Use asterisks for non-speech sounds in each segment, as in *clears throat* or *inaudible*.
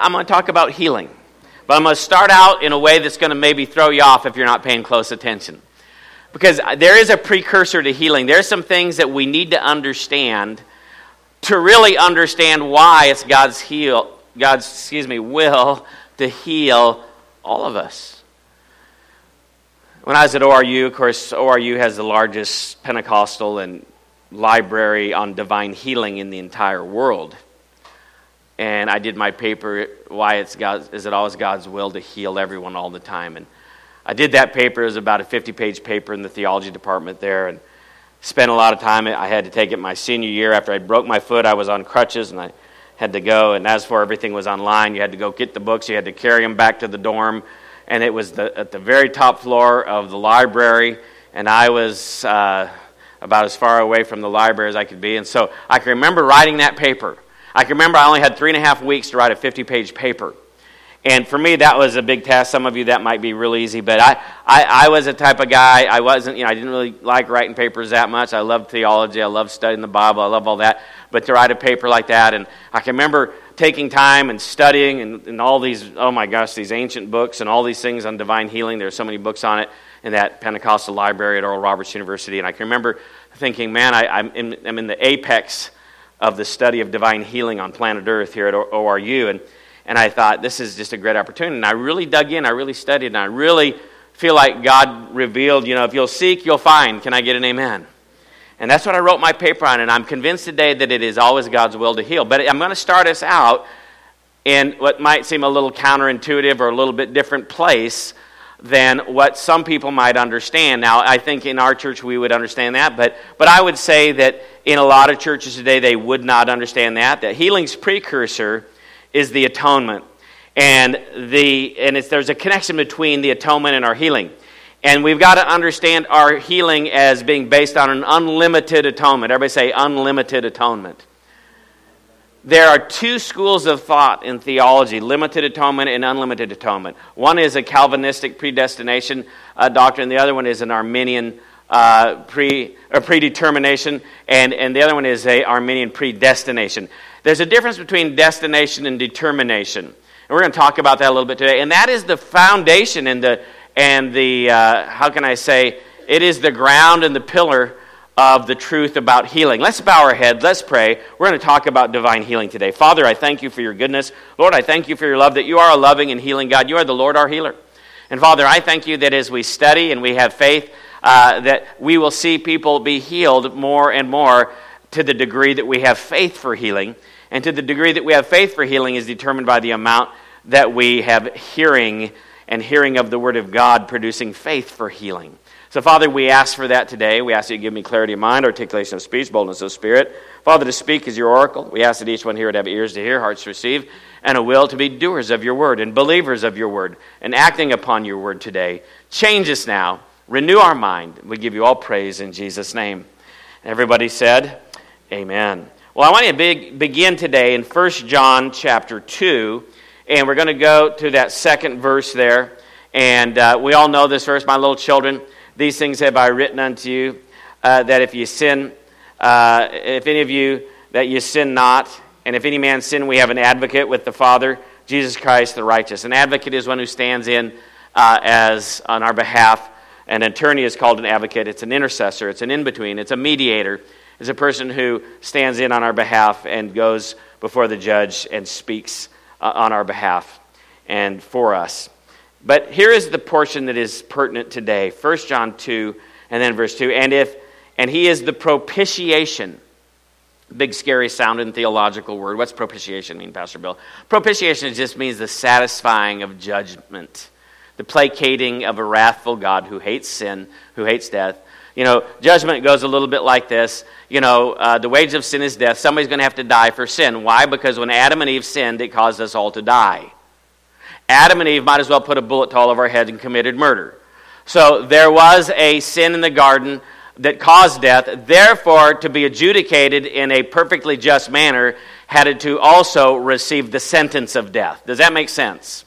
I'm going to talk about healing. But I'm going to start out in a way that's going to maybe throw you off if you're not paying close attention. Because there is a precursor to healing. There are some things that we need to understand to really understand why it's God's heal, God's excuse me, will to heal all of us. When I was at ORU, of course, ORU has the largest Pentecostal and library on divine healing in the entire world. And I did my paper, Why it's God, Is It Always God's Will to Heal Everyone All the Time? And I did that paper. It was about a 50 page paper in the theology department there. And spent a lot of time. I had to take it my senior year. After I broke my foot, I was on crutches and I had to go. And as for everything was online, you had to go get the books, you had to carry them back to the dorm. And it was the, at the very top floor of the library. And I was uh, about as far away from the library as I could be. And so I can remember writing that paper. I can remember I only had three and a half weeks to write a 50 page paper. And for me, that was a big task. Some of you, that might be real easy. But I, I, I was a type of guy, I wasn't, you know, I didn't really like writing papers that much. I loved theology. I loved studying the Bible. I love all that. But to write a paper like that, and I can remember taking time and studying and, and all these, oh my gosh, these ancient books and all these things on divine healing. There are so many books on it in that Pentecostal library at Oral Roberts University. And I can remember thinking, man, I, I'm, in, I'm in the apex of the study of divine healing on planet Earth here at ORU. And and I thought, this is just a great opportunity. And I really dug in, I really studied, and I really feel like God revealed, you know, if you'll seek, you'll find. Can I get an amen? And that's what I wrote my paper on, and I'm convinced today that it is always God's will to heal. But I'm going to start us out in what might seem a little counterintuitive or a little bit different place than what some people might understand. Now, I think in our church we would understand that, but, but I would say that in a lot of churches today they would not understand that. That healing's precursor is the atonement. And, the, and there's a connection between the atonement and our healing. And we've got to understand our healing as being based on an unlimited atonement. Everybody say unlimited atonement. There are two schools of thought in theology limited atonement and unlimited atonement. One is a Calvinistic predestination uh, doctrine, the other one is an Arminian uh, pre, predetermination, and, and the other one is a Arminian predestination. There's a difference between destination and determination. And we're going to talk about that a little bit today. And that is the foundation and the, and the uh, how can I say, it is the ground and the pillar of the truth about healing. Let's bow our head. Let's pray. We're going to talk about divine healing today. Father, I thank you for your goodness. Lord, I thank you for your love that you are a loving and healing God. You are the Lord, our healer. And Father, I thank you that as we study and we have faith, uh, that we will see people be healed more and more to the degree that we have faith for healing. And to the degree that we have faith for healing is determined by the amount that we have hearing and hearing of the Word of God producing faith for healing. So, Father, we ask for that today. We ask that you give me clarity of mind, articulation of speech, boldness of spirit. Father, to speak is your oracle. We ask that each one here would have ears to hear, hearts to receive, and a will to be doers of your word and believers of your word and acting upon your word today. Change us now. Renew our mind. We give you all praise in Jesus' name. Everybody said, Amen. Well, I want to be, begin today in 1 John chapter 2, and we're going to go to that second verse there. And uh, we all know this verse, my little children, these things have I written unto you, uh, that if you sin, uh, if any of you, that you sin not, and if any man sin, we have an advocate with the Father, Jesus Christ the righteous. An advocate is one who stands in uh, as on our behalf. An attorney is called an advocate. It's an intercessor. It's an in between. It's a mediator It's a person who stands in on our behalf and goes before the judge and speaks uh, on our behalf and for us. But here is the portion that is pertinent today 1 John 2 and then verse 2. And if and he is the propitiation. Big scary sounding theological word. What's propitiation mean, Pastor Bill? Propitiation just means the satisfying of judgment, the placating of a wrathful God who hates sin, who hates death, you know, judgment goes a little bit like this. You know, uh, the wage of sin is death. Somebody's going to have to die for sin. Why? Because when Adam and Eve sinned, it caused us all to die. Adam and Eve might as well put a bullet to all of our heads and committed murder. So there was a sin in the garden that caused death. Therefore, to be adjudicated in a perfectly just manner, had it to also receive the sentence of death. Does that make sense?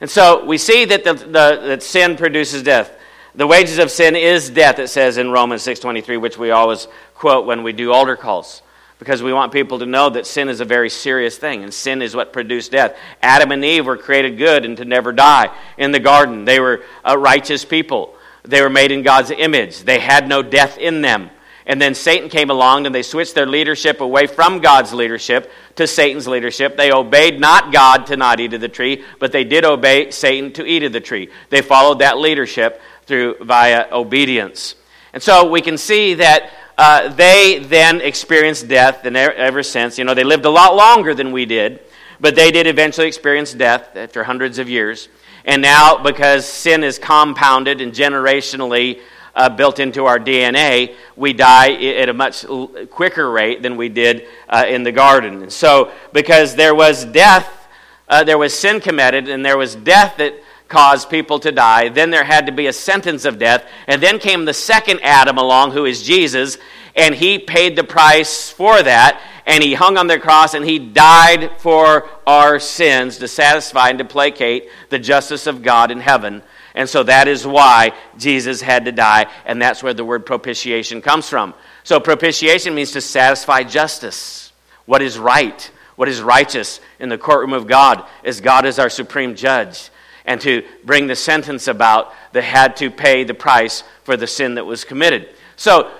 And so we see that, the, the, that sin produces death. The wages of sin is death, it says in Romans 6.23, which we always quote when we do altar calls. Because we want people to know that sin is a very serious thing, and sin is what produced death. Adam and Eve were created good and to never die in the garden. They were righteous people, they were made in God's image, they had no death in them. And then Satan came along and they switched their leadership away from God's leadership to Satan's leadership. They obeyed not God to not eat of the tree, but they did obey Satan to eat of the tree. They followed that leadership through via obedience. And so we can see that uh, they then experienced death, and ever since, you know, they lived a lot longer than we did, but they did eventually experience death after hundreds of years. And now, because sin is compounded and generationally uh, built into our DNA, we die at a much quicker rate than we did uh, in the garden. And so, because there was death, uh, there was sin committed, and there was death that caused people to die, then there had to be a sentence of death, and then came the second Adam along, who is Jesus, and he paid the price for that, and he hung on the cross, and he died for our sins to satisfy and to placate the justice of God in heaven. And so that is why Jesus had to die, and that's where the word propitiation comes from. So propitiation means to satisfy justice, what is right, what is righteous in the courtroom of God, as God is our supreme judge, and to bring the sentence about that had to pay the price for the sin that was committed. So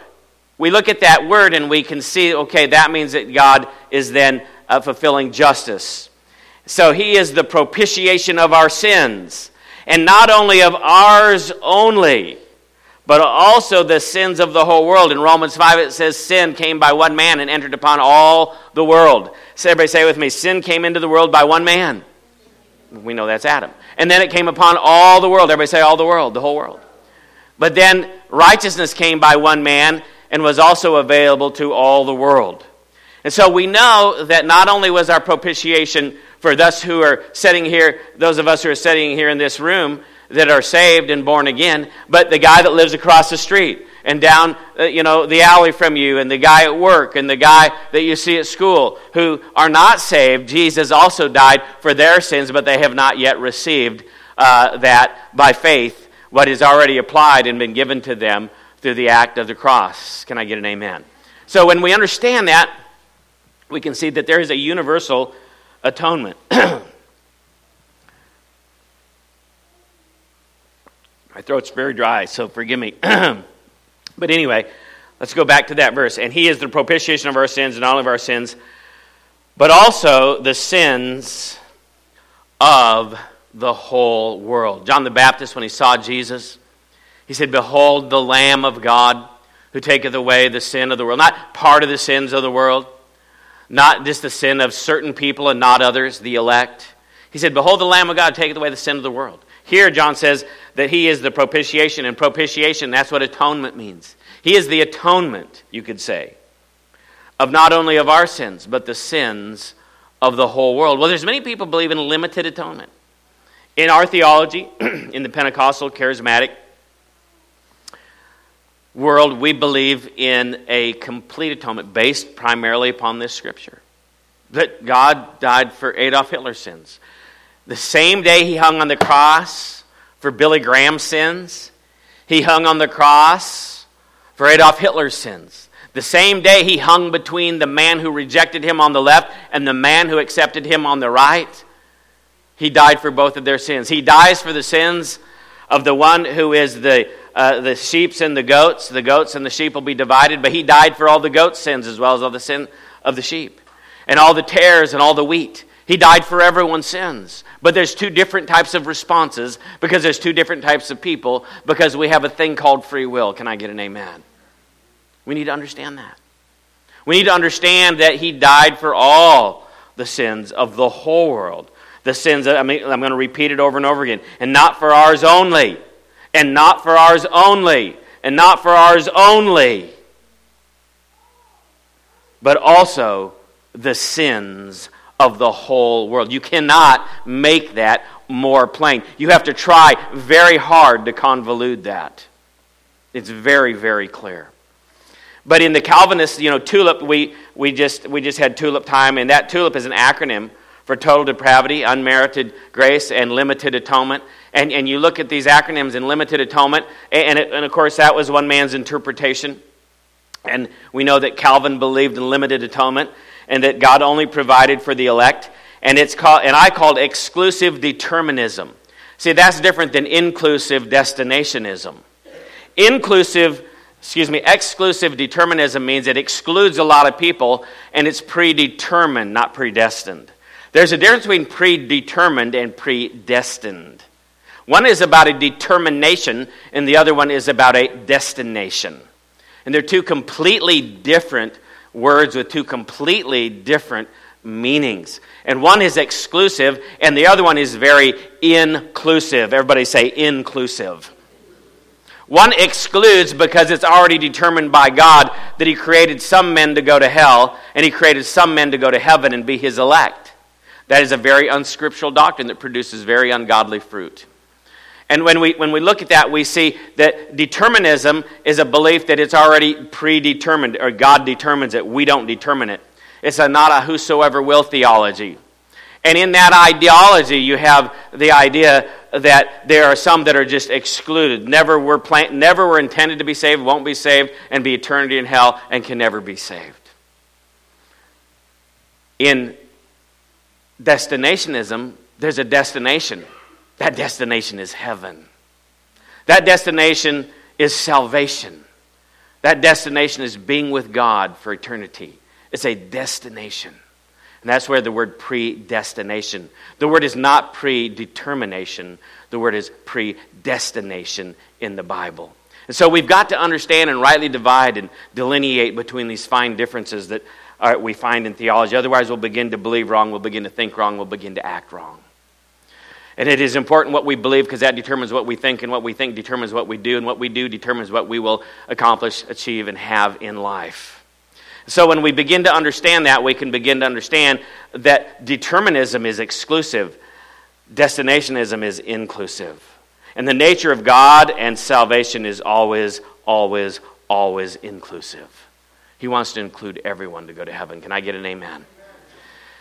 we look at that word and we can see, okay, that means that God is then uh, fulfilling justice. So he is the propitiation of our sins and not only of ours only, but also the sins of the whole world. In Romans 5, it says, Sin came by one man and entered upon all the world. So everybody say with me, Sin came into the world by one man. We know that's Adam. And then it came upon all the world. Everybody say, all the world, the whole world. But then righteousness came by one man and was also available to all the world. And so we know that not only was our propitiation for us who are sitting here, those of us who are sitting here in this room that are saved and born again, but the guy that lives across the street and down uh, you know the alley from you and the guy at work and the guy that you see at school who are not saved jesus also died for their sins but they have not yet received uh, that by faith what is already applied and been given to them through the act of the cross can i get an amen so when we understand that we can see that there is a universal atonement. *clears throat* My throat's very dry, so forgive me. *clears throat* but anyway, let's go back to that verse. And he is the propitiation of our sins and all of our sins, but also the sins of the whole world. John the Baptist, when he saw Jesus, he said, Behold the Lamb of God who taketh away the sin of the world. Not part of the sins of the world, not just the sin of certain people and not others, the elect. He said, Behold the Lamb of God taketh away the sin of the world. Here, John says that he is the propitiation, and propitiation, that's what atonement means. He is the atonement, you could say, of not only of our sins, but the sins of the whole world. Well, there's many people believe in limited atonement. In our theology, *clears throat* in the Pentecostal charismatic world, we believe in a complete atonement based primarily upon this scripture that God died for Adolf Hitler's sins. The same day he hung on the cross for Billy Graham's sins, he hung on the cross for Adolf Hitler's sins. The same day he hung between the man who rejected him on the left and the man who accepted him on the right. He died for both of their sins. He dies for the sins of the one who is the uh, the sheep and the goats. The goats and the sheep will be divided, but he died for all the goats' sins as well as all the sin of the sheep, and all the tares and all the wheat. He died for everyone's sins. But there's two different types of responses because there's two different types of people because we have a thing called free will. Can I get an amen? We need to understand that. We need to understand that he died for all the sins of the whole world. The sins, I mean, I'm going to repeat it over and over again, and not for ours only and not for ours only, and not for ours only, but also the sins of the whole world. You cannot make that more plain. You have to try very hard to convolute that. It's very, very clear. But in the Calvinist, you know, tulip, we, we, just, we just had tulip time, and that tulip is an acronym for total depravity, unmerited grace, and limited atonement. And, and you look at these acronyms in limited atonement, and, it, and of course, that was one man's interpretation. And we know that Calvin believed in limited atonement and that God only provided for the elect. And, it's called, and I called exclusive determinism. See, that's different than inclusive destinationism. Inclusive, excuse me, exclusive determinism means it excludes a lot of people and it's predetermined, not predestined. There's a difference between predetermined and predestined. One is about a determination, and the other one is about a destination. And they're two completely different words with two completely different meanings. And one is exclusive, and the other one is very inclusive. Everybody say inclusive. One excludes because it's already determined by God that He created some men to go to hell, and He created some men to go to heaven and be His elect. That is a very unscriptural doctrine that produces very ungodly fruit. And when we, when we look at that, we see that determinism is a belief that it's already predetermined, or God determines it. We don't determine it. It's a not a whosoever will theology. And in that ideology, you have the idea that there are some that are just excluded, never were, plan- never were intended to be saved, won't be saved, and be eternity in hell, and can never be saved. In destinationism, there's a destination. That destination is heaven. That destination is salvation. That destination is being with God for eternity. It's a destination. And that's where the word predestination. The word is not predetermination, the word is predestination in the Bible. And so we've got to understand and rightly divide and delineate between these fine differences that uh, we find in theology. Otherwise, we'll begin to believe wrong, we'll begin to think wrong, we'll begin to act wrong. And it is important what we believe because that determines what we think, and what we think determines what we do, and what we do determines what we will accomplish, achieve, and have in life. So when we begin to understand that, we can begin to understand that determinism is exclusive, destinationism is inclusive. And the nature of God and salvation is always, always, always inclusive. He wants to include everyone to go to heaven. Can I get an amen?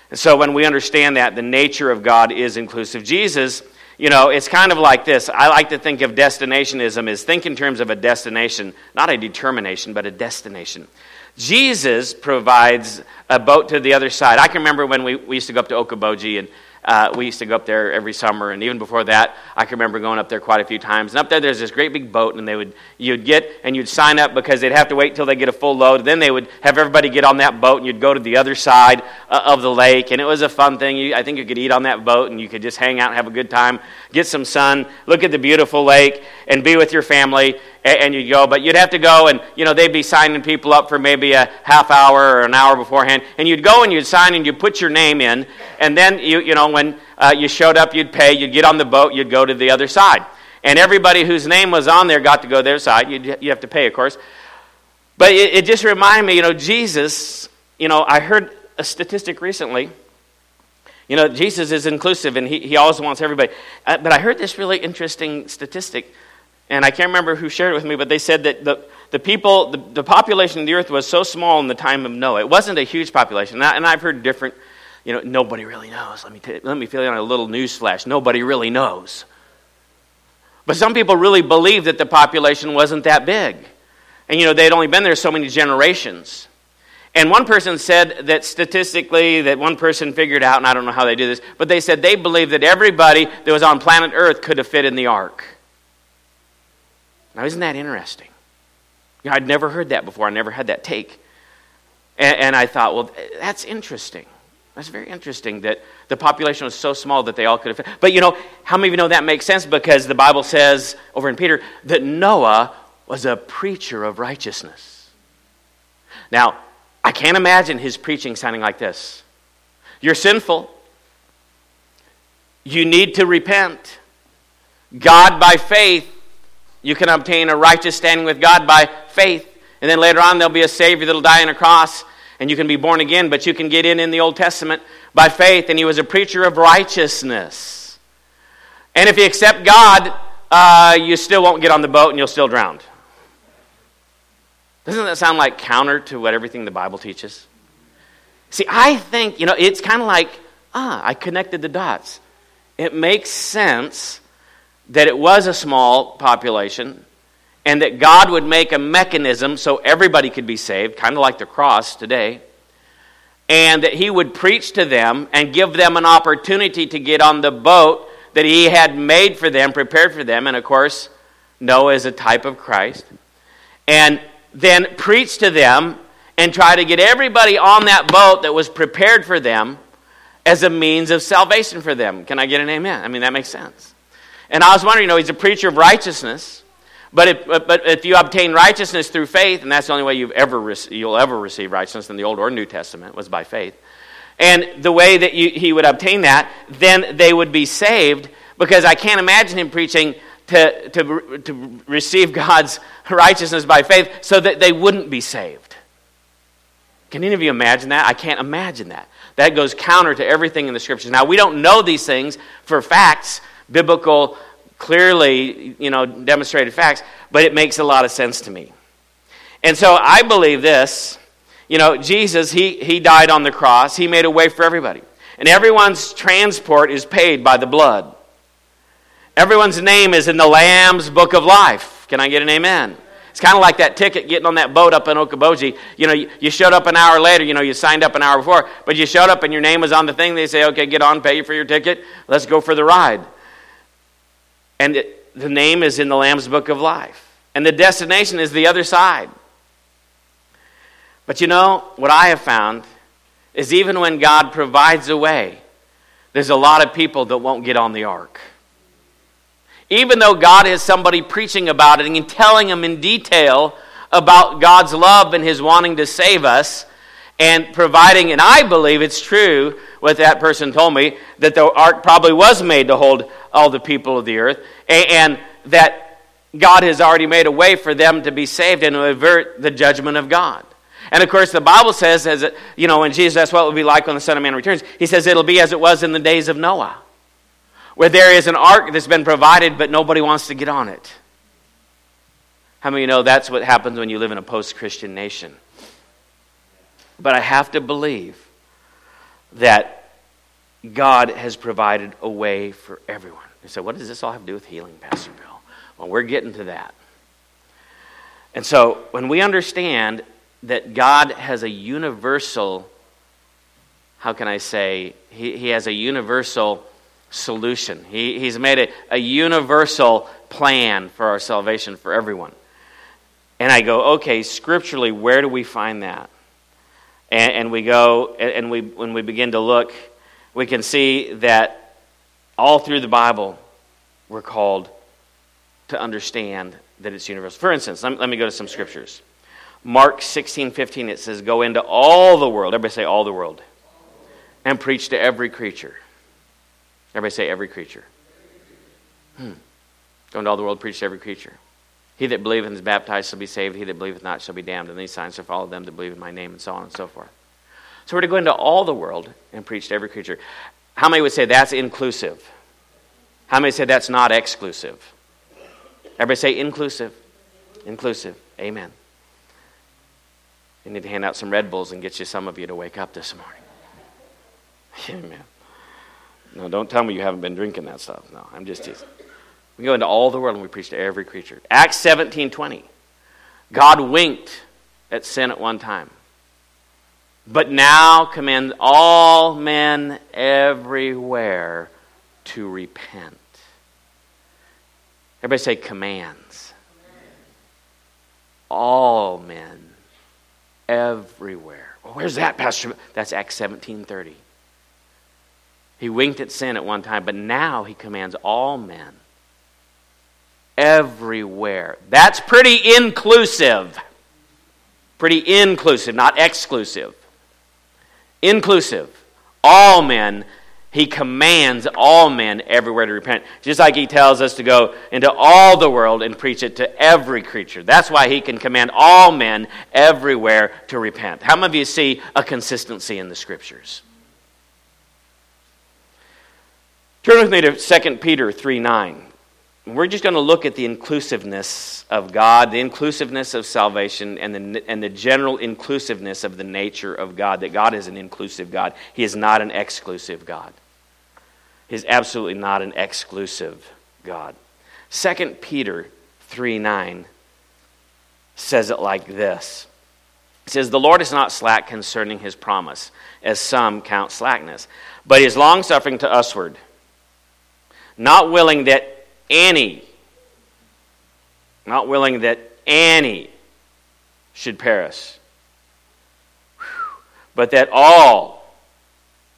And so when we understand that, the nature of God is inclusive. Jesus, you know, it's kind of like this. I like to think of destinationism as think in terms of a destination, not a determination, but a destination. Jesus provides a boat to the other side. I can remember when we, we used to go up to Okoboji and uh, we used to go up there every summer, and even before that, I can remember going up there quite a few times. And up there, there's this great big boat, and they would you'd get and you'd sign up because they'd have to wait until they get a full load. Then they would have everybody get on that boat, and you'd go to the other side uh, of the lake, and it was a fun thing. You, I think you could eat on that boat, and you could just hang out and have a good time, get some sun, look at the beautiful lake, and be with your family and you'd go, but you'd have to go and, you know, they'd be signing people up for maybe a half hour or an hour beforehand. And you'd go and you'd sign and you'd put your name in. And then, you, you know, when uh, you showed up, you'd pay, you'd get on the boat, you'd go to the other side. And everybody whose name was on there got to go their side. You'd, you have to pay, of course. But it, it just reminded me, you know, Jesus, you know, I heard a statistic recently. You know, Jesus is inclusive and he, he always wants everybody. Uh, but I heard this really interesting statistic and I can't remember who shared it with me, but they said that the, the people, the, the population of the earth was so small in the time of Noah. It wasn't a huge population. And, I, I've heard different, you know, nobody really knows. Let me, t- let me fill you on a little news flash. Nobody really knows. But some people really believe that the population wasn't that big. And, you know, they'd only been there so many generations. And one person said that statistically, that one person figured out, and I don't know how they do this, but they said they believed that everybody that was on planet Earth could have fit in the ark. Now, isn't that interesting? You know, I'd never heard that before. I never had that take. And, and I thought, well, that's interesting. That's very interesting that the population was so small that they all could have. But you know, how many of you know that makes sense? Because the Bible says over in Peter that Noah was a preacher of righteousness. Now, I can't imagine his preaching sounding like this You're sinful. You need to repent. God, by faith, you can obtain a righteous standing with God by faith. And then later on, there'll be a Savior that'll die on a cross, and you can be born again, but you can get in in the Old Testament by faith. And he was a preacher of righteousness. And if you accept God, uh, you still won't get on the boat and you'll still drown. Doesn't that sound like counter to what everything the Bible teaches? See, I think, you know, it's kind of like, ah, I connected the dots. It makes sense that it was a small population and that God would make a mechanism so everybody could be saved, kind of like the cross today, and that He would preach to them and give them an opportunity to get on the boat that He had made for them, prepared for them, and of course, Noah is a type of Christ, and then preach to them and try to get everybody on that boat that was prepared for them as a means of salvation for them. Can I get an amen? I mean, that makes sense. And I was wondering, you know, he's a preacher of righteousness. But if, but if you obtain righteousness through faith, and that's the only way you've ever you'll ever receive righteousness in the Old or New Testament was by faith. And the way that you, he would obtain that, then they would be saved because I can't imagine him preaching to, to, to receive God's righteousness by faith so that they wouldn't be saved. Can any of you imagine that? I can't imagine that. That goes counter to everything in the scriptures. Now, we don't know these things for facts, biblical, clearly, you know, demonstrated facts, but it makes a lot of sense to me. And so I believe this. You know, Jesus, he, he died on the cross. He made a way for everybody. And everyone's transport is paid by the blood. Everyone's name is in the Lamb's book of life. Can I get an amen? It's kind of like that ticket getting on that boat up in Okoboji. You know, you, you, showed up an hour later, you know, you signed up an hour before, but you showed up and your name was on the thing. They say, okay, get on, pay you for your ticket, let's go for the ride. And it, the name is in the Lamb's book of life. And the destination is the other side. But you know, what I have found is even when God provides a way, there's a lot of people that won't get on the ark. Even though God has somebody preaching about it and telling them in detail about God's love and His wanting to save us, and providing, and I believe it's true what that person told me, that the ark probably was made to hold all the people of the earth, and that God has already made a way for them to be saved and to avert the judgment of God. And of course, the Bible says, as it, you know, when Jesus, that's what it will be like when the Son of Man returns. He says it'll be as it was in the days of Noah where there is an ark that's been provided, but nobody wants to get on it. How many of you know that's what happens when you live in a post Christian nation? But I have to believe that God has provided a way for everyone. You say, what does this all have to do with healing, Pastor Bill? Well, we're getting to that. And so when we understand that God has a universal, how can I say, he, he has a universal solution. He, he's made a, a universal plan for our salvation for everyone. And I go, okay, scripturally, where do we find that? And, and we go, and we, when we begin to look, we can see that all through the Bible, we're called to understand that it's universal. For instance, let me, let me go to some scriptures. Mark 16, 15, it says, Go into all the world. Everybody say, all the world. And preach to every creature. Everybody say every creature. Hmm. Go into all the world, preach to every creature. He that believeth and is baptized shall be saved. He that believeth not shall be damned. And these signs shall follow them that believe in my name, and so on and so forth. So we're to go into all the world and preach to every creature. How many would say that's inclusive? How many say that's not exclusive? Everybody say inclusive. Inclusive. Amen. You need to hand out some Red Bulls and get you some of you to wake up this morning. *laughs* Amen. No, don't tell me you haven't been drinking that stuff. No, I'm just teasing. We go into all the world and we preach to every creature. Acts 17 20. God winked at sin at one time, but now commands all men everywhere to repent. Everybody say commands. All men everywhere. Well, where's that, Pastor? That's Acts 17:30. He winked at sin at one time, but now he commands all men everywhere. That's pretty inclusive. Pretty inclusive, not exclusive. Inclusive. All men. He commands all men everywhere to repent. Just like he tells us to go into all the world and preach it to every creature. That's why he can command all men everywhere to repent. How many of you see a consistency in the scriptures? Turn with me to 2 Peter 3 9. We're just going to look at the inclusiveness of God, the inclusiveness of salvation, and the, and the general inclusiveness of the nature of God, that God is an inclusive God. He is not an exclusive God. He is absolutely not an exclusive God. 2 Peter 3 9 says it like this It says, The Lord is not slack concerning his promise, as some count slackness, but he is longsuffering to usward, not willing that any, not willing that any should perish, but that all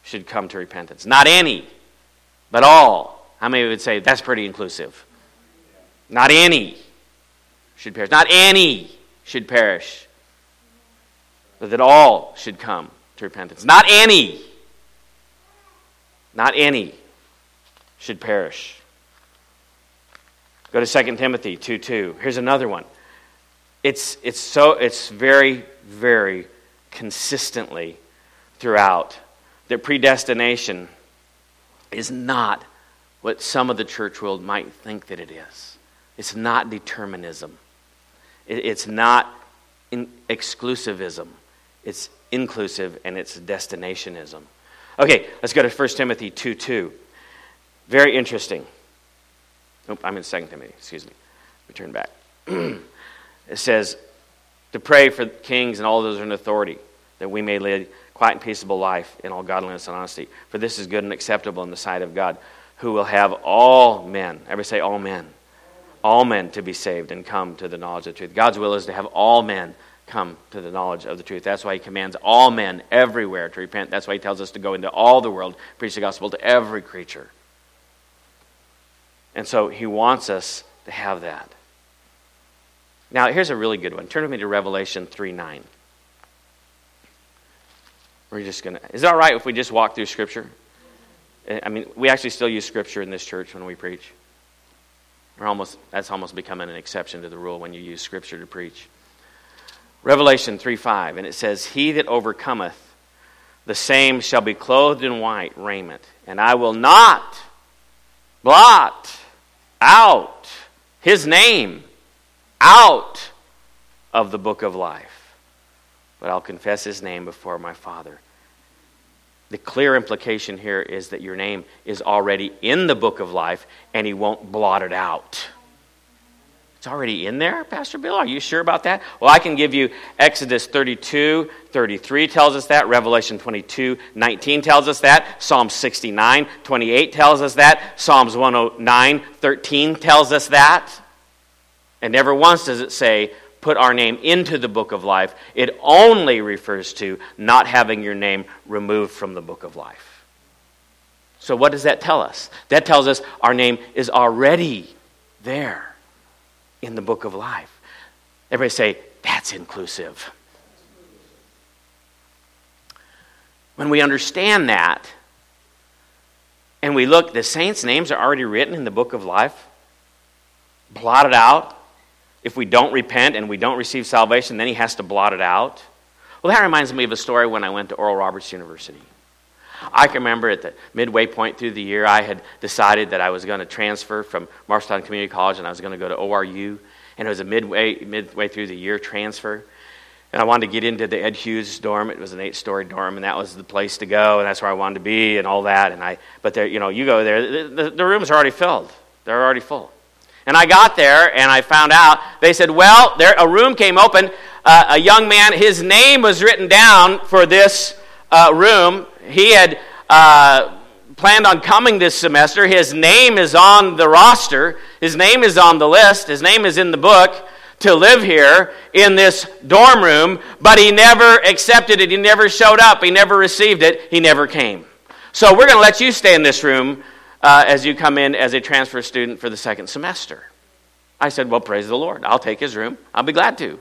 should come to repentance. Not any, but all. How many would say that's pretty inclusive? Not any should perish. Not any should perish, but that all should come to repentance. Not any. Not any should perish. Go to 2 Timothy 2 2. Here's another one. It's, it's, so, it's very, very consistently throughout that predestination is not what some of the church world might think that it is. It's not determinism. It's not exclusivism. It's inclusive and it's destinationism. Okay, let's go to 1 Timothy 2 2. Very interesting. Nope, I'm in 2 Timothy, excuse me. We turn back. *clears throat* it says to pray for kings and all those in authority that we may live quiet and peaceable life in all godliness and honesty. For this is good and acceptable in the sight of God, who will have all men, everybody say all men, all men to be saved and come to the knowledge of the truth. God's will is to have all men come to the knowledge of the truth. That's why he commands all men everywhere to repent. That's why he tells us to go into all the world, preach the gospel to every creature. And so he wants us to have that. Now, here's a really good one. Turn with me to Revelation 3 9. We're just going to. Is it all right if we just walk through Scripture? I mean, we actually still use Scripture in this church when we preach. We're almost, that's almost becoming an exception to the rule when you use Scripture to preach. Revelation 3 5, and it says, He that overcometh, the same shall be clothed in white raiment, and I will not blot out his name out of the book of life, but I'll confess his name before my Father. The clear implication here is that your name is already in the book of life and he won't blot it out. It's already in there, Pastor Bill? Are you sure about that? Well, I can give you Exodus 32, 33 tells us that. Revelation 22, 19 tells us that. Psalm 69, 28 tells us that. Psalms 109, 13 tells us that. And never once does it say, put our name into the book of life. It only refers to not having your name removed from the book of life. So, what does that tell us? That tells us our name is already there in the book of life. Everybody say, that's inclusive. When we understand that, and we look, the saints' names are already written in the book of life, blotted out, if we don't repent and we don't receive salvation, then he has to blot it out. Well, that reminds me of a story when I went to Oral Roberts University. I can remember at the midway point through the year, I had decided that I was going to transfer from Marshalltown Community College and I was going to go to ORU. And it was a midway, midway through the year transfer. And I wanted to get into the Ed Hughes dorm. It was an eight-story dorm, and that was the place to go, and that's where I wanted to be, and all that. And I, but there, you know, you go there, the, the, the rooms are already filled. They're already full. And I got there and I found out, they said, well, there, a room came open. Uh, a young man, his name was written down for this uh, room. He had uh, planned on coming this semester. His name is on the roster, his name is on the list, his name is in the book to live here in this dorm room, but he never accepted it. He never showed up. He never received it. He never came. So we're going to let you stay in this room uh, as you come in as a transfer student for the second semester. I said, Well, praise the Lord. I'll take his room. I'll be glad to.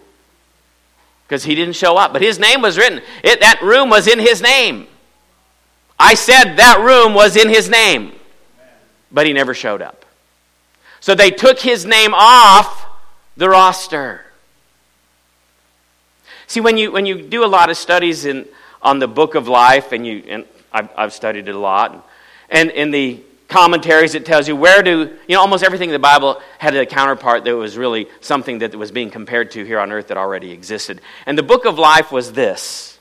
Because he didn't show up. But his name was written. It, that room was in his name. I said that room was in his name. But he never showed up. So they took his name off the roster. See, when you, when you do a lot of studies in, on the book of life, and, you, and I've, I've studied it a lot, and in the commentaries it tells you where do you know almost everything in the bible had a counterpart that was really something that was being compared to here on earth that already existed and the book of life was this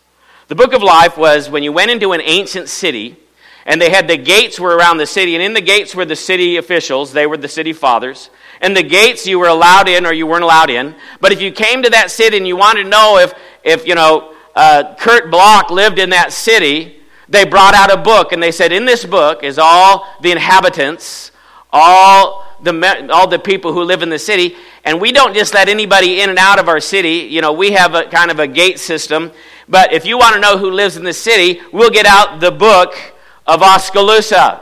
the book of life was when you went into an ancient city And they had the gates were around the city, and in the gates were the city officials. They were the city fathers. And the gates you were allowed in or you weren't allowed in. But if you came to that city and you wanted to know if, if you know, uh, Kurt Block lived in that city, they brought out a book and they said, In this book is all the inhabitants, all the, all the people who live in the city. And we don't just let anybody in and out of our city. You know, we have a kind of a gate system. But if you want to know who lives in the city, we'll get out the book of Oskaloosa.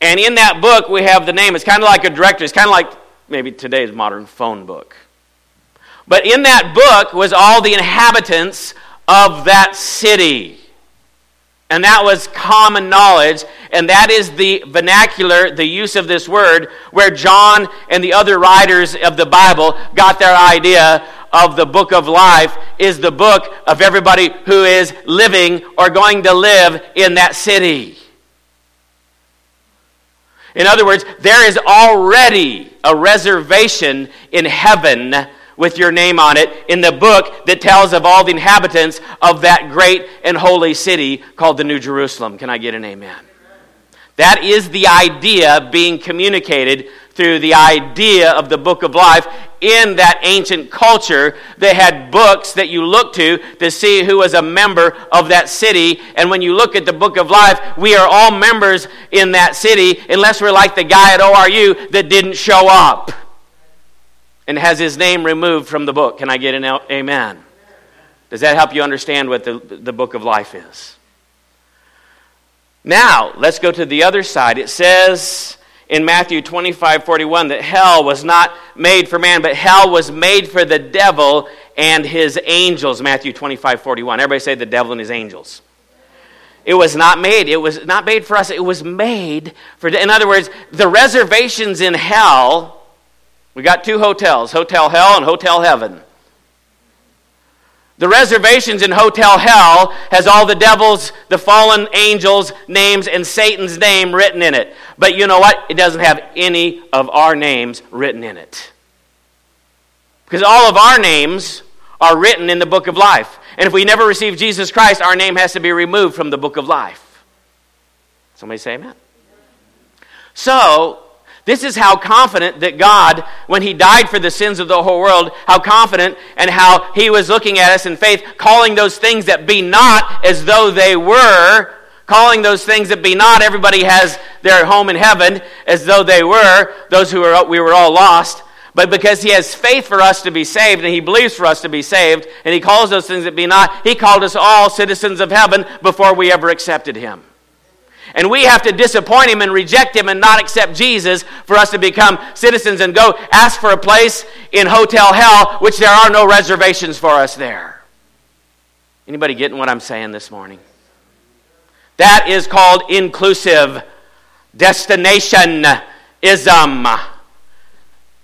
And in that book, we have the name. It's kind of like a directory. It's kind of like maybe today's modern phone book. But in that book was all the inhabitants of that city. And that was common knowledge. And that is the vernacular, the use of this word, where John and the other writers of the Bible got their idea of the book of life is the book of everybody who is living or going to live in that city. In other words, there is already a reservation in heaven with your name on it in the book that tells of all the inhabitants of that great and holy city called the New Jerusalem. Can I get an amen? That is the idea being communicated through the idea of the book of life in that ancient culture. They had books that you look to to see who was a member of that city. And when you look at the book of life, we are all members in that city, unless we're like the guy at ORU that didn't show up and has his name removed from the book. Can I get an amen? Does that help you understand what the, the book of life is? Now, let's go to the other side. It says in Matthew 25 41 that hell was not made for man, but hell was made for the devil and his angels. Matthew 25 41. Everybody say the devil and his angels. It was not made. It was not made for us. It was made for. In other words, the reservations in hell we got two hotels Hotel Hell and Hotel Heaven. The reservations in Hotel Hell has all the devils, the fallen angels' names, and Satan's name written in it. But you know what? It doesn't have any of our names written in it. Because all of our names are written in the book of life. And if we never receive Jesus Christ, our name has to be removed from the book of life. Somebody say amen. So, this is how confident that God, when He died for the sins of the whole world, how confident and how He was looking at us in faith, calling those things that be not as though they were, calling those things that be not, everybody has their home in heaven, as though they were, those who were, we were all lost. But because He has faith for us to be saved, and He believes for us to be saved, and He calls those things that be not, He called us all citizens of heaven before we ever accepted Him. And we have to disappoint him and reject him and not accept Jesus for us to become citizens and go ask for a place in hotel hell, which there are no reservations for us there. Anybody getting what I'm saying this morning? That is called inclusive destinationism.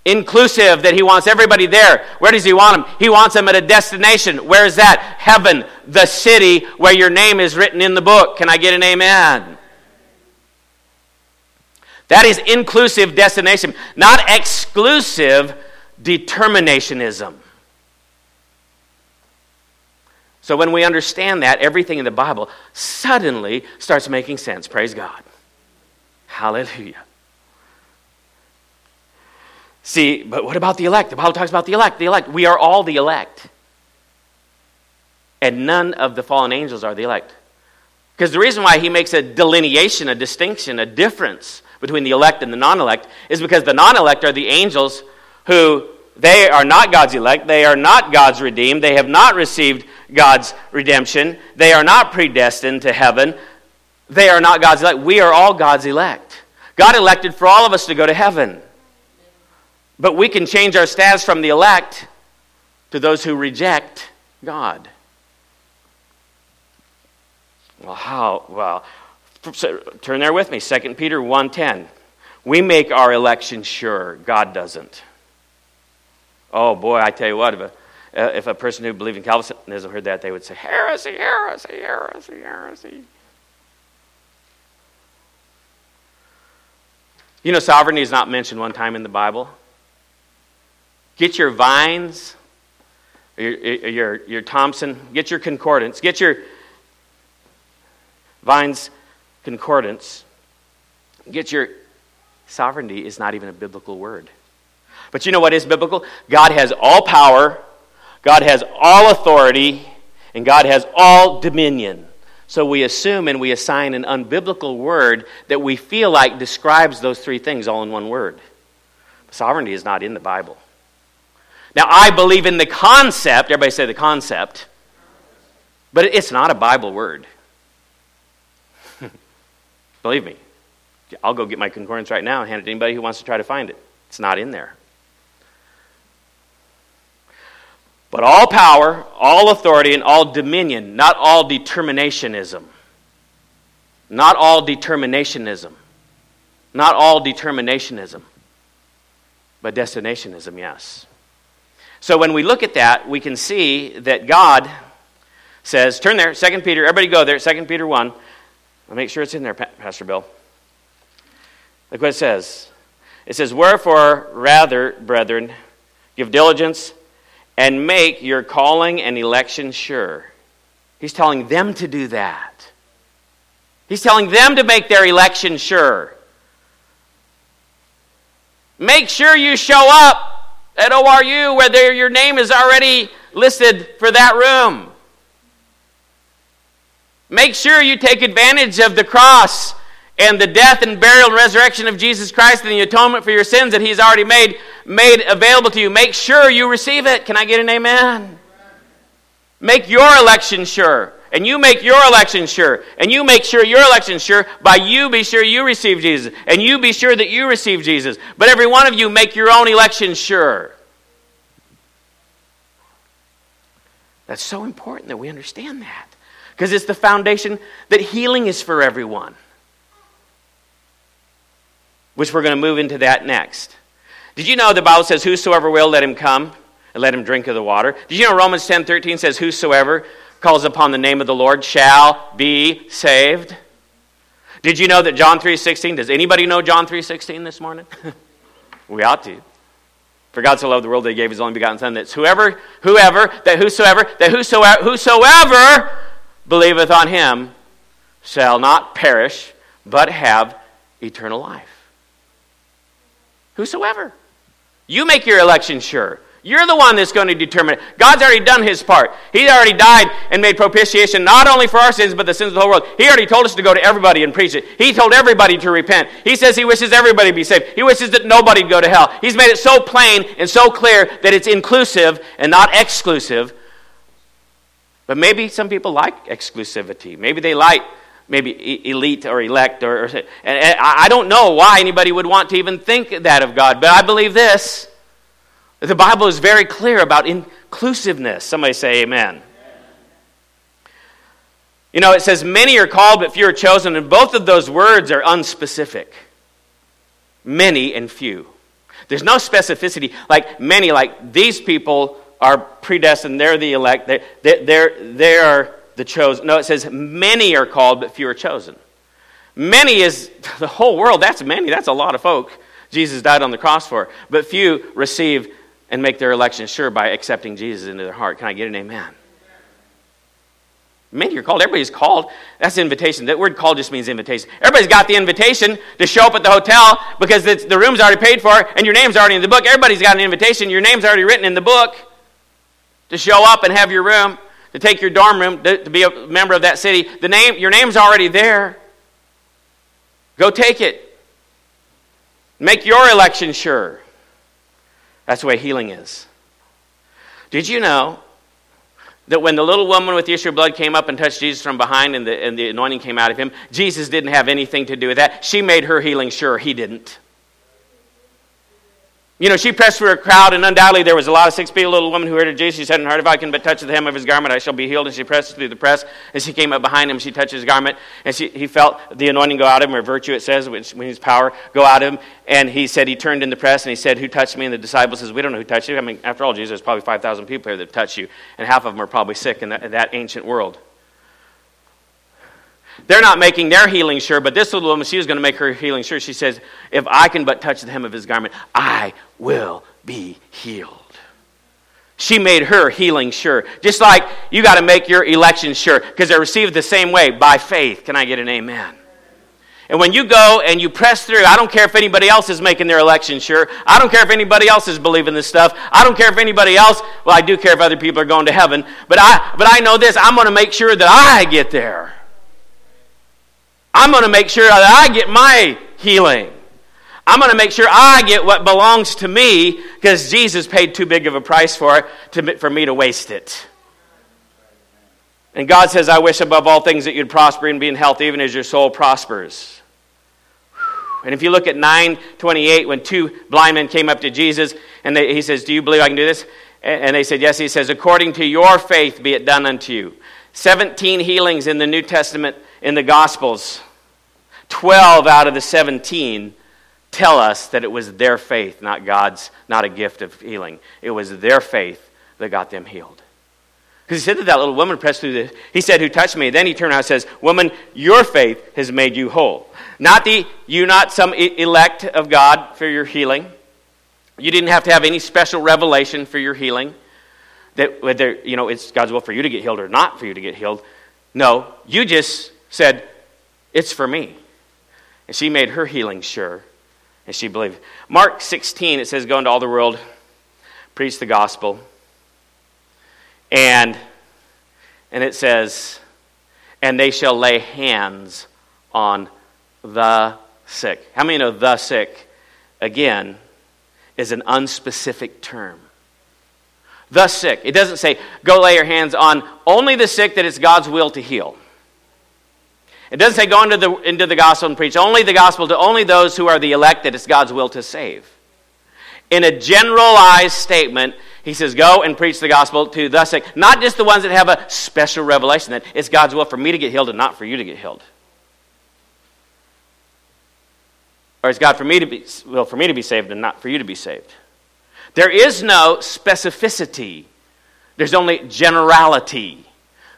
Inclusive, that he wants everybody there. Where does he want them? He wants them at a destination. Where is that? Heaven, the city where your name is written in the book. Can I get an amen? That is inclusive destination, not exclusive determinationism. So when we understand that, everything in the Bible suddenly starts making sense. Praise God. Hallelujah. See, but what about the elect? The Bible talks about the elect. The elect. We are all the elect. And none of the fallen angels are the elect. Because the reason why he makes a delineation, a distinction, a difference between the elect and the non elect is because the non elect are the angels who they are not God's elect. They are not God's redeemed. They have not received God's redemption. They are not predestined to heaven. They are not God's elect. We are all God's elect. God elected for all of us to go to heaven. But we can change our status from the elect to those who reject God. Well, how? Well, turn there with me 2 peter 1.10 we make our election sure god doesn't. Oh boy i tell you what if a, if a person who believed in calvinism heard that they would say heresy heresy heresy heresy. You know sovereignty is not mentioned one time in the bible. Get your vines your, your, your thompson get your concordance get your vines concordance, get your sovereignty is not even a biblical word. But you know what is biblical? God has all power, God has all authority, and God has all dominion. So we assume and we assign an unbiblical word that we feel like describes those three things all in one word. Sovereignty is not in the Bible. Now, I believe in the concept, everybody say the concept, but it's not a Bible word. Believe me. I'll go get my concordance right now and hand it to anybody who wants to try to find it. It's not in there. But all power, all authority, and all dominion, not all determinationism. Not all determinationism. Not all determinationism. But destinationism, yes. So when we look at that, we can see that God says, turn there, 2 Peter, everybody go there, 2 Peter 1. I'll make sure it's in there, Pastor Bill. Look what it says. It says, Wherefore, rather, brethren, give diligence and make your calling and election sure. He's telling them to do that. He's telling them to make their election sure. Make sure you show up at ORU where your name is already listed for that room. Make sure you take advantage of the cross and the death and burial and resurrection of Jesus Christ and the atonement for your sins that He's already made, made available to you. Make sure you receive it. Can I get an amen? Make your election sure. And you make your election sure. And you make sure your election sure by you be sure you receive Jesus. And you be sure that you receive Jesus. But every one of you make your own election sure. That's so important that we understand that. Because it's the foundation that healing is for everyone which we're going to move into that next. Did you know the Bible says, Whosoever will, let him come and let him drink of the water? Did you know Romans 10 13 says, Whosoever calls upon the name of the Lord shall be saved? Did you know that John 3:16? Does anybody know John 3:16 this morning? *laughs* we ought to. For God so loved the world that he gave his only begotten Son, that whoever, whoever, that whosoever, that whosoever, whosoever believeth on him shall not perish, but have eternal life. Whosoever. You make your election sure. You're the one that's going to determine it. God's already done his part. He already died and made propitiation not only for our sins, but the sins of the whole world. He already told us to go to everybody and preach it. He told everybody to repent. He says he wishes everybody to be saved. He wishes that nobody go to hell. He's made it so plain and so clear that it's inclusive and not exclusive. But maybe some people like exclusivity. Maybe they like maybe elite or elect or, or and I don't know why anybody would want to even think that of God, but I believe this. The Bible is very clear about inclusiveness. Somebody say amen. You know, it says many are called, but few are chosen, and both of those words are unspecific. Many and few. There's no specificity. Like many, like these people are predestined, they're the elect, they're, they're, they're the chosen. No, it says many are called, but few are chosen. Many is *laughs* the whole world. That's many. That's a lot of folk Jesus died on the cross for. But few receive and make their election sure by accepting Jesus into their heart. Can I get an amen? Many are called. Everybody's called. That's invitation. That word called just means invitation. Everybody's got the invitation to show up at the hotel because the room's already paid for and your name's already in the book. Everybody's got an invitation. Your name's already written in the book to show up and have your room to take your dorm room to, to be a member of that city. The name, your name's already there. Go take it. Make your election sure. That's the way healing is. Did you know that when the little woman with the issue of blood came up and touched Jesus from behind and the, and the anointing came out of him, Jesus didn't have anything to do with that? She made her healing sure, he didn't. You know, she pressed through a crowd, and undoubtedly there was a lot of six feet. Little woman who heard of Jesus. She said in her heart, If I can but touch the hem of his garment, I shall be healed. And she pressed through the press, and she came up behind him. And she touched his garment, and she, he felt the anointing go out of him, or virtue, it says, which his power go out of him. And he said, He turned in the press, and he said, Who touched me? And the disciples says, We don't know who touched you. I mean, after all, Jesus, there's probably 5,000 people here that touched you, and half of them are probably sick in in that ancient world. They're not making their healing sure, but this little woman, she was going to make her healing sure. She says, If I can but touch the hem of his garment, I will be healed. She made her healing sure. Just like you got to make your election sure because they're received the same way by faith. Can I get an amen? And when you go and you press through, I don't care if anybody else is making their election sure. I don't care if anybody else is believing this stuff. I don't care if anybody else, well, I do care if other people are going to heaven. But I, but I know this I'm going to make sure that I get there. I'm going to make sure that I get my healing. I'm going to make sure I get what belongs to me because Jesus paid too big of a price for it to, for me to waste it. And God says, I wish above all things that you'd prosper and be in health, even as your soul prospers. And if you look at 928, when two blind men came up to Jesus, and they, he says, Do you believe I can do this? And they said, Yes. He says, According to your faith be it done unto you. 17 healings in the New Testament in the Gospels. 12 out of the 17 tell us that it was their faith, not God's, not a gift of healing. It was their faith that got them healed. Because he said to that little woman pressed through the, he said, Who touched me? Then he turned around and says, Woman, your faith has made you whole. Not the, you not some elect of God for your healing. You didn't have to have any special revelation for your healing. That whether, you know, it's God's will for you to get healed or not for you to get healed. No, you just said, It's for me. And she made her healing sure. And she believed. Mark 16, it says, Go into all the world, preach the gospel and, and it says, and they shall lay hands on the sick. How many know the sick, again, is an unspecific term? The sick. It doesn't say, go lay your hands on only the sick that it's God's will to heal. It doesn't say go into the, into the gospel and preach only the gospel to only those who are the elect that it's God's will to save. In a generalized statement, he says, Go and preach the gospel to the sick. Not just the ones that have a special revelation that it's God's will for me to get healed and not for you to get healed. Or it's God for me to be will for me to be saved and not for you to be saved. There is no specificity. There's only generality.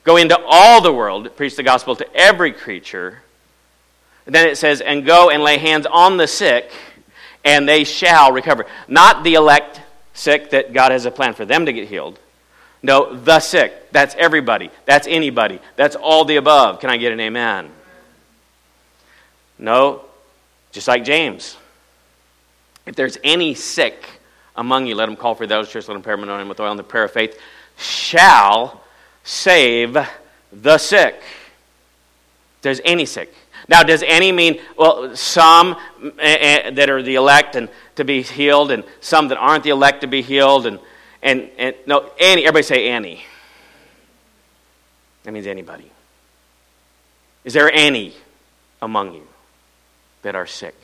Go into all the world, preach the gospel to every creature. Then it says, and go and lay hands on the sick, and they shall recover. Not the elect sick that God has a plan for them to get healed. No, the sick. That's everybody. That's anybody. That's all the above. Can I get an amen? No, just like James. If there's any sick among you, let him call for those church, let him pray on him with oil and the prayer of faith, shall save the sick. There's any sick. Now, does any mean, well, some uh, that are the elect and to be healed, and some that aren't the elect to be healed, and, and, and no, any, everybody say any. That means anybody. Is there any among you that are sick?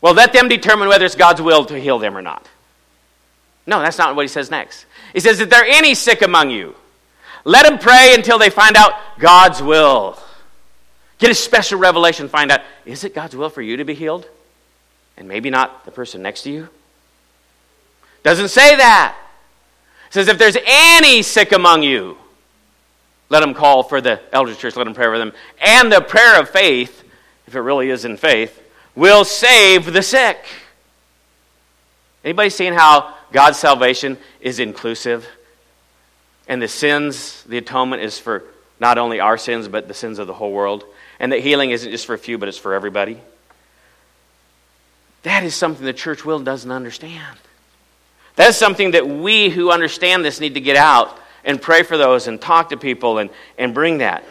Well, let them determine whether it's God's will to heal them or not. No, that's not what he says next. He says, Is there any sick among you? Let them pray until they find out God's will. Get a special revelation, find out is it God's will for you to be healed? And maybe not the person next to you? Doesn't say that. It says if there's any sick among you, let them call for the elders church, let them pray for them. And the prayer of faith, if it really is in faith, will save the sick. Anybody seen how God's salvation is inclusive? And the sins, the atonement is for not only our sins, but the sins of the whole world and that healing isn't just for a few, but it's for everybody. That is something the church will doesn't understand. That is something that we who understand this need to get out and pray for those and talk to people and, and bring that.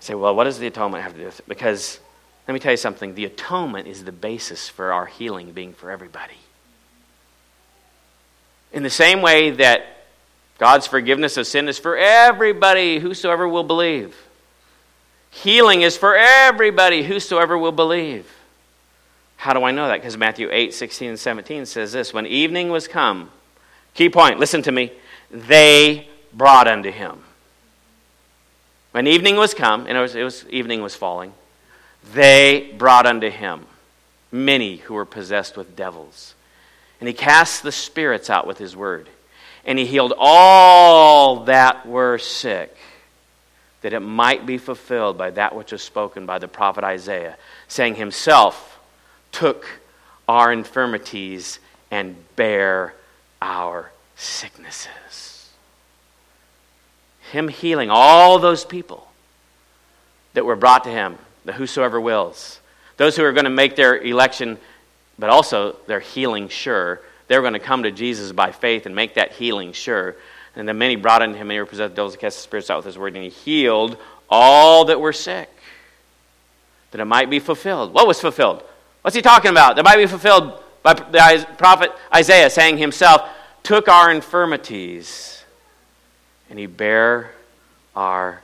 Say, well, what does the atonement have to do with it? Because let me tell you something the atonement is the basis for our healing being for everybody. In the same way that God's forgiveness of sin is for everybody, whosoever will believe. Healing is for everybody, whosoever will believe. How do I know that? Because Matthew 8, 16, and 17 says this When evening was come, key point, listen to me, they brought unto him. When evening was come, and it was, it was evening was falling, they brought unto him many who were possessed with devils. And he cast the spirits out with his word. And he healed all that were sick that it might be fulfilled by that which was spoken by the prophet Isaiah, saying, Himself took our infirmities and bare our sicknesses. Him healing all those people that were brought to Him the whosoever wills. Those who are going to make their election, but also their healing sure. They're going to come to Jesus by faith and make that healing sure. And then many brought unto him, many were possessed with devils, cast the spirits out with his word, and he healed all that were sick, that it might be fulfilled. What was fulfilled? What's he talking about? That might be fulfilled by the prophet Isaiah saying himself, took our infirmities and he bare our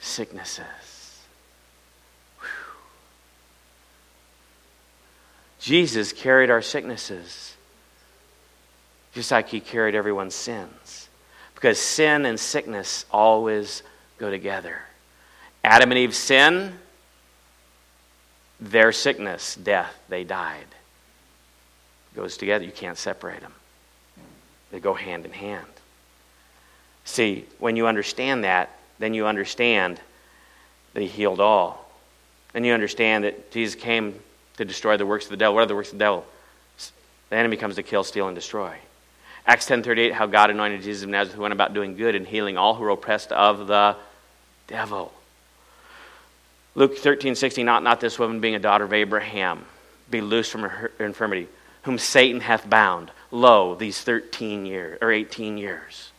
sicknesses. Jesus carried our sicknesses just like he carried everyone's sins. Because sin and sickness always go together. Adam and Eve sin, their sickness, death, they died. It goes together. You can't separate them. They go hand in hand. See, when you understand that, then you understand that He healed all. Then you understand that Jesus came to destroy the works of the devil. What are the works of the devil? The enemy comes to kill, steal, and destroy. Acts 10.38, how God anointed Jesus of Nazareth who went about doing good and healing all who were oppressed of the devil. Luke 13.16, not, not this woman being a daughter of Abraham, be loosed from her infirmity, whom Satan hath bound, lo, these 13 years, or 18 years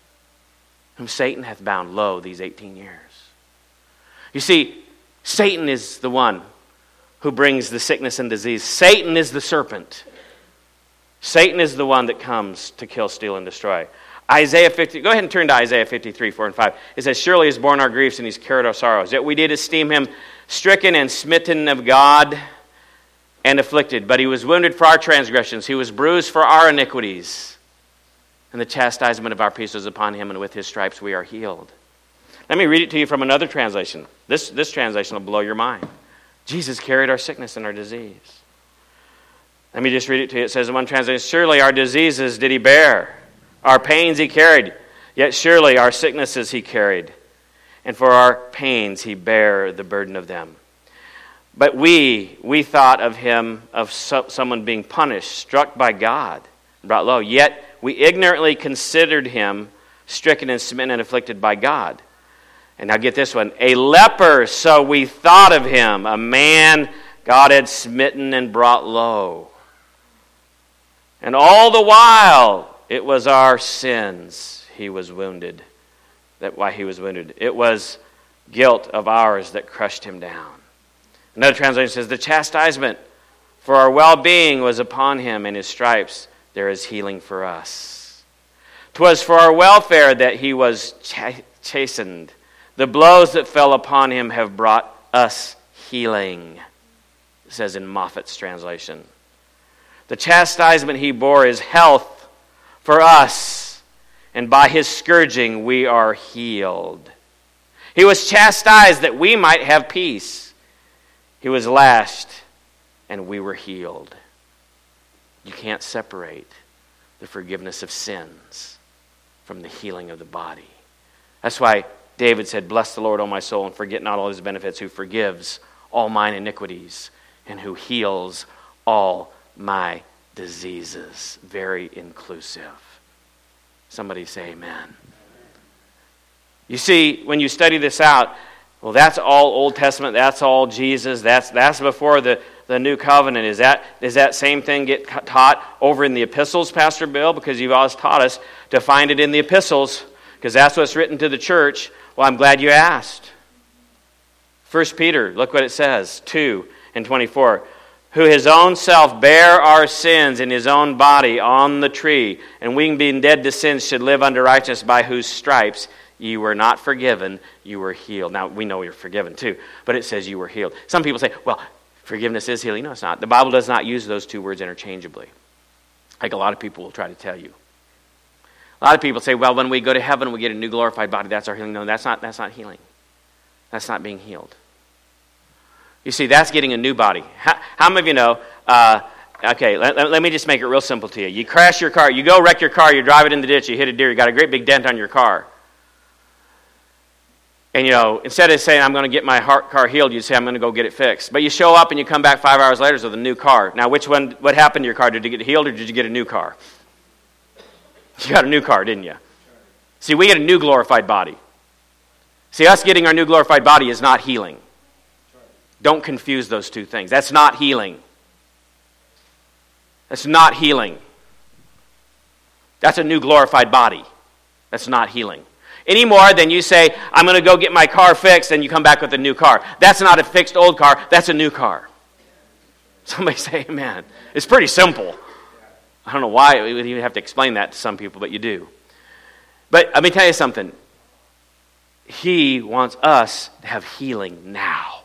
whom Satan hath bound, lo, these 18 years. You see, Satan is the one who brings the sickness and disease. Satan is the serpent. Satan is the one that comes to kill, steal, and destroy. Isaiah 50, go ahead and turn to Isaiah 53, 4 and 5. It says, Surely he's borne our griefs and he's carried our sorrows. Yet we did esteem him stricken and smitten of God and afflicted. But he was wounded for our transgressions, he was bruised for our iniquities and the chastisement of our peace was upon him, and with his stripes we are healed. Let me read it to you from another translation. This, this translation will blow your mind. Jesus carried our sickness and our disease. Let me just read it to you. It says in one translation Surely our diseases did he bear, our pains he carried, yet surely our sicknesses he carried. And for our pains he bare the burden of them. But we, we thought of him, of so, someone being punished, struck by God, brought low. Yet we ignorantly considered him stricken and smitten and afflicted by God. And now get this one a leper, so we thought of him, a man God had smitten and brought low. And all the while, it was our sins he was wounded. That why he was wounded. It was guilt of ours that crushed him down. Another translation says, The chastisement for our well being was upon him, and his stripes there is healing for us. 'Twas for our welfare that he was chastened. The blows that fell upon him have brought us healing, it says in Moffatt's translation. The chastisement he bore is health for us, and by his scourging we are healed. He was chastised that we might have peace. He was lashed, and we were healed. You can't separate the forgiveness of sins from the healing of the body. That's why David said, Bless the Lord, O my soul, and forget not all his benefits, who forgives all mine iniquities and who heals all my diseases. Very inclusive. Somebody say amen. You see, when you study this out, well, that's all Old Testament, that's all Jesus, that's, that's before the, the new covenant. Is that, does that same thing get taught over in the epistles, Pastor Bill? Because you've always taught us to find it in the epistles, because that's what's written to the church. Well, I'm glad you asked. 1 Peter, look what it says 2 and 24. Who his own self bare our sins in his own body on the tree, and we being dead to sins should live under righteousness, by whose stripes you were not forgiven, you were healed. Now, we know you're forgiven too, but it says you were healed. Some people say, well, Forgiveness is healing. No, it's not. The Bible does not use those two words interchangeably, like a lot of people will try to tell you. A lot of people say, well, when we go to heaven, we get a new glorified body. That's our healing. No, that's not, that's not healing. That's not being healed. You see, that's getting a new body. How, how many of you know? Uh, okay, let, let, me just make it real simple to you. You crash your car, you go wreck your car, you drive it in the ditch, you hit a deer, you got a great big dent on your car. And you know, instead of saying, I'm going to get my car healed, you say, I'm going to go get it fixed. But you show up and you come back five hours later with a new car. Now, which one, what happened to your car? Did you get healed or did you get a new car? You got a new car, didn't you? See, we get a new glorified body. See, us getting our new glorified body is not healing. Don't confuse those two things. That's not healing. That's not healing. That's a new glorified body. That's not healing. Any more than you say, I'm going to go get my car fixed, and you come back with a new car. That's not a fixed old car, that's a new car. Somebody *laughs* say, Amen. It's pretty simple. I don't know why we would even have to explain that to some people, but you do. But let me tell you something. He wants us to have healing now.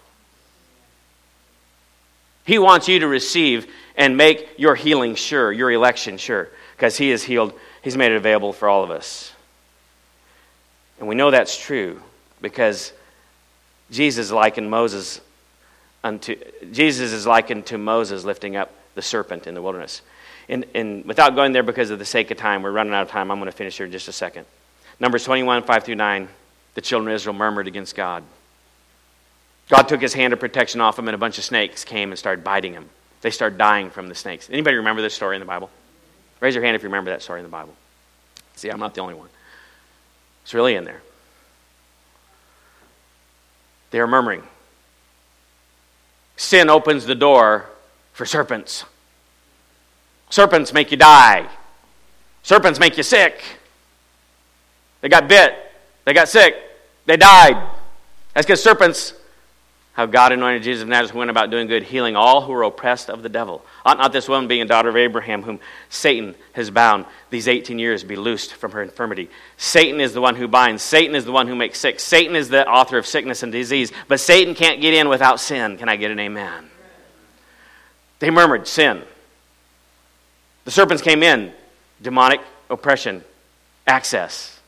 He wants you to receive and make your healing sure, your election sure, because He has healed, He's made it available for all of us. And we know that's true because Jesus likened Moses unto Jesus is likened to Moses lifting up the serpent in the wilderness. And, and without going there because of the sake of time, we're running out of time. I'm going to finish here in just a second. Numbers 21, 5 through 9, the children of Israel murmured against God. God took his hand of protection off them, and a bunch of snakes came and started biting him. They started dying from the snakes. Anybody remember this story in the Bible? Raise your hand if you remember that story in the Bible. See, I'm not the only one. It's really in there. They are murmuring. Sin opens the door for serpents. Serpents make you die. Serpents make you sick. They got bit. They got sick. They died. That's because serpents, how God anointed Jesus of Nazareth, went about doing good, healing all who were oppressed of the devil. Ought not this woman, being a daughter of Abraham, whom Satan has bound these 18 years, be loosed from her infirmity? Satan is the one who binds. Satan is the one who makes sick. Satan is the author of sickness and disease. But Satan can't get in without sin. Can I get an amen? They murmured, sin. The serpents came in, demonic oppression, access.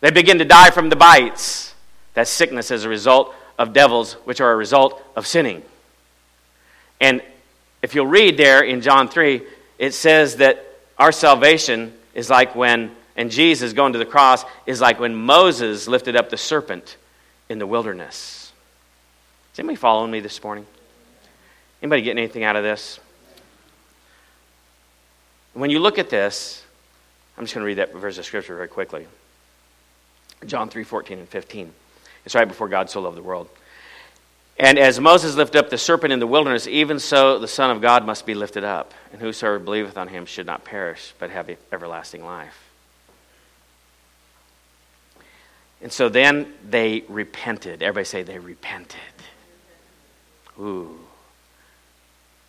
They begin to die from the bites. That sickness as a result of devils, which are a result of sinning. And if you'll read there in John 3, it says that our salvation is like when, and Jesus going to the cross, is like when Moses lifted up the serpent in the wilderness. Is anybody following me this morning? Anybody getting anything out of this? When you look at this, I'm just going to read that verse of scripture very quickly. John 3 14 and 15. It's right before God so loved the world. And as Moses lifted up the serpent in the wilderness, even so the Son of God must be lifted up. And whosoever believeth on him should not perish, but have everlasting life. And so then they repented. Everybody say they repented. Ooh.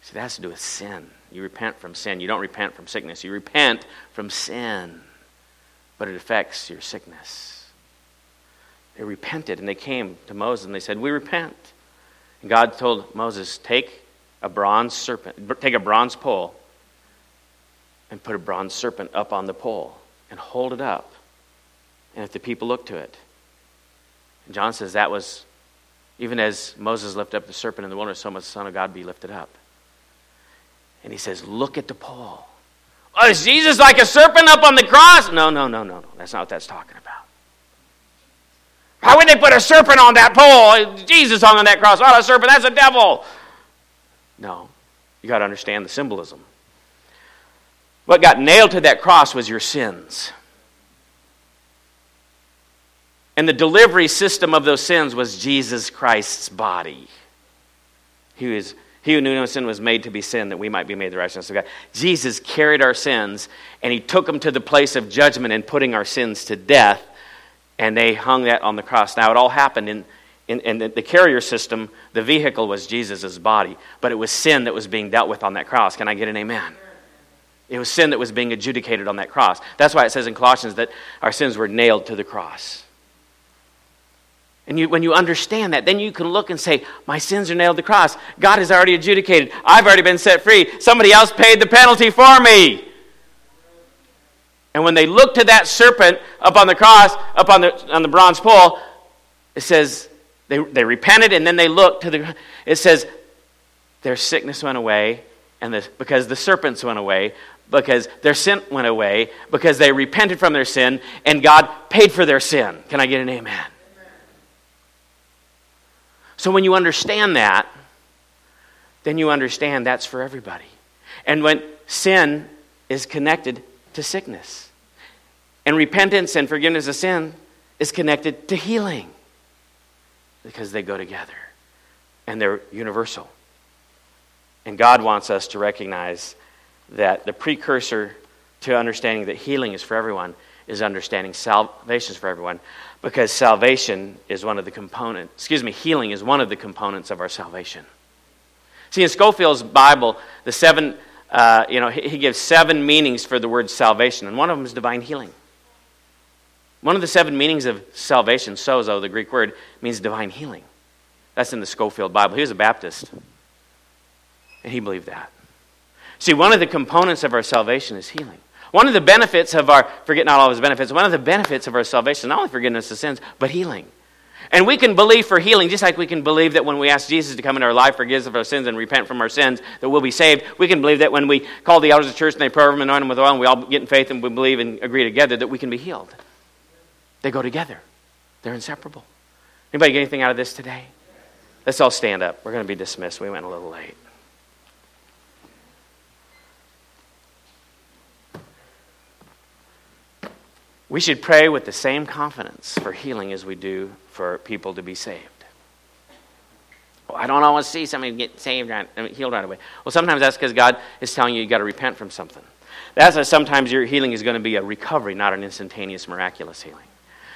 See, that has to do with sin. You repent from sin. You don't repent from sickness. You repent from sin, but it affects your sickness. They repented and they came to Moses and they said, We repent. And God told Moses, Take a bronze serpent, take a bronze pole and put a bronze serpent up on the pole and hold it up. And if the people look to it, and John says that was, even as Moses lifted up the serpent in the wilderness, so must the Son of God be lifted up. And he says, Look at the pole. Oh, is Jesus like a serpent up on the cross? No, no, no, no, no. That's not what that's talking about. Why would they put a serpent on that pole? Jesus hung on that cross. Oh, a serpent, that's a devil. No. You got to understand the symbolism. What got nailed to that cross was your sins. And the delivery system of those sins was Jesus Christ's body. He was he who knew no sin was made to be sin that we might be made the righteousness of God. Jesus carried our sins and he took them to the place of judgment and putting our sins to death. And they hung that on the cross. Now, it all happened in, in, in the, the carrier system. The vehicle was Jesus' body, but it was sin that was being dealt with on that cross. Can I get an amen? It was sin that was being adjudicated on that cross. That's why it says in Colossians that our sins were nailed to the cross. And you, when you understand that, then you can look and say, My sins are nailed to the cross. God has already adjudicated. I've already been set free. Somebody else paid the penalty for me. And when they look to that serpent up on the cross, up on the, on the bronze pole, it says they, they repented and then they looked to the. It says their sickness went away, and the, because the serpents went away, because their sin went away, because they repented from their sin, and God paid for their sin. Can I get an amen? So when you understand that, then you understand that's for everybody. And when sin is connected to sickness, and repentance and forgiveness of sin is connected to healing because they go together. and they're universal. And God wants us to recognize that the precursor to understanding that healing is for everyone is understanding salvation is for everyone because salvation is one of the components, excuse me, healing is one of the components of our salvation. See, in Scofield's Bible, the seven, uh, you know, he gives seven meanings for the word salvation, and one of them is divine healing. One of the seven meanings of salvation, sozo, the Greek word, means divine healing. That's in the Scofield Bible. He was a Baptist, and he believed that. See, one of the components of our salvation is healing. One of the benefits of our, forget not all of his benefits, one of the benefits of our salvation, not only forgiveness of sins, but healing. And we can believe for healing, just like we can believe that when we ask Jesus to come into our life, forgive us of our sins, and repent from our sins, that we'll be saved. We can believe that when we call the elders of the church and they pray over them, anoint them with oil, and we all get in faith and we believe and agree together that we can be healed. They go together. They're inseparable. Anybody get anything out of this today? Let's all stand up. We're going to be dismissed. We went a little late. We should pray with the same confidence for healing as we do for people to be saved. Well, I don't always see somebody get saved, right, healed right away. Well, sometimes that's because God is telling you you got to repent from something. That's why sometimes your healing is going to be a recovery, not an instantaneous, miraculous healing.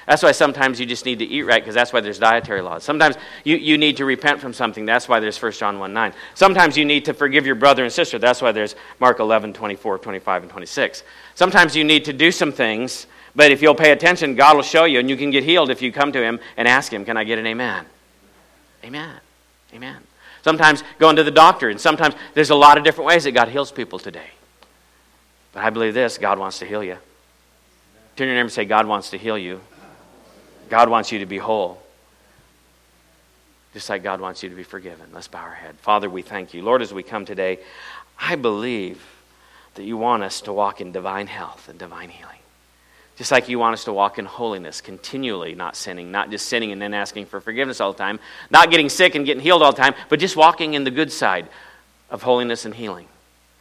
That's why sometimes you just need to eat right because that's why there's dietary laws. Sometimes you, you need to repent from something. That's why there's 1 John 1 9. Sometimes you need to forgive your brother and sister. That's why there's Mark 11 24, 25, and 26. Sometimes you need to do some things, but if you'll pay attention, God will show you and you can get healed if you come to Him and ask Him, Can I get an amen? Amen. Amen. Sometimes going to the doctor, and sometimes there's a lot of different ways that God heals people today. But I believe this God wants to heal you. Turn your neighbor and say, God wants to heal you. God wants you to be whole. Just like God wants you to be forgiven. Let's bow our head. Father, we thank you. Lord, as we come today, I believe that you want us to walk in divine health and divine healing. Just like you want us to walk in holiness, continually not sinning, not just sinning and then asking for forgiveness all the time, not getting sick and getting healed all the time, but just walking in the good side of holiness and healing.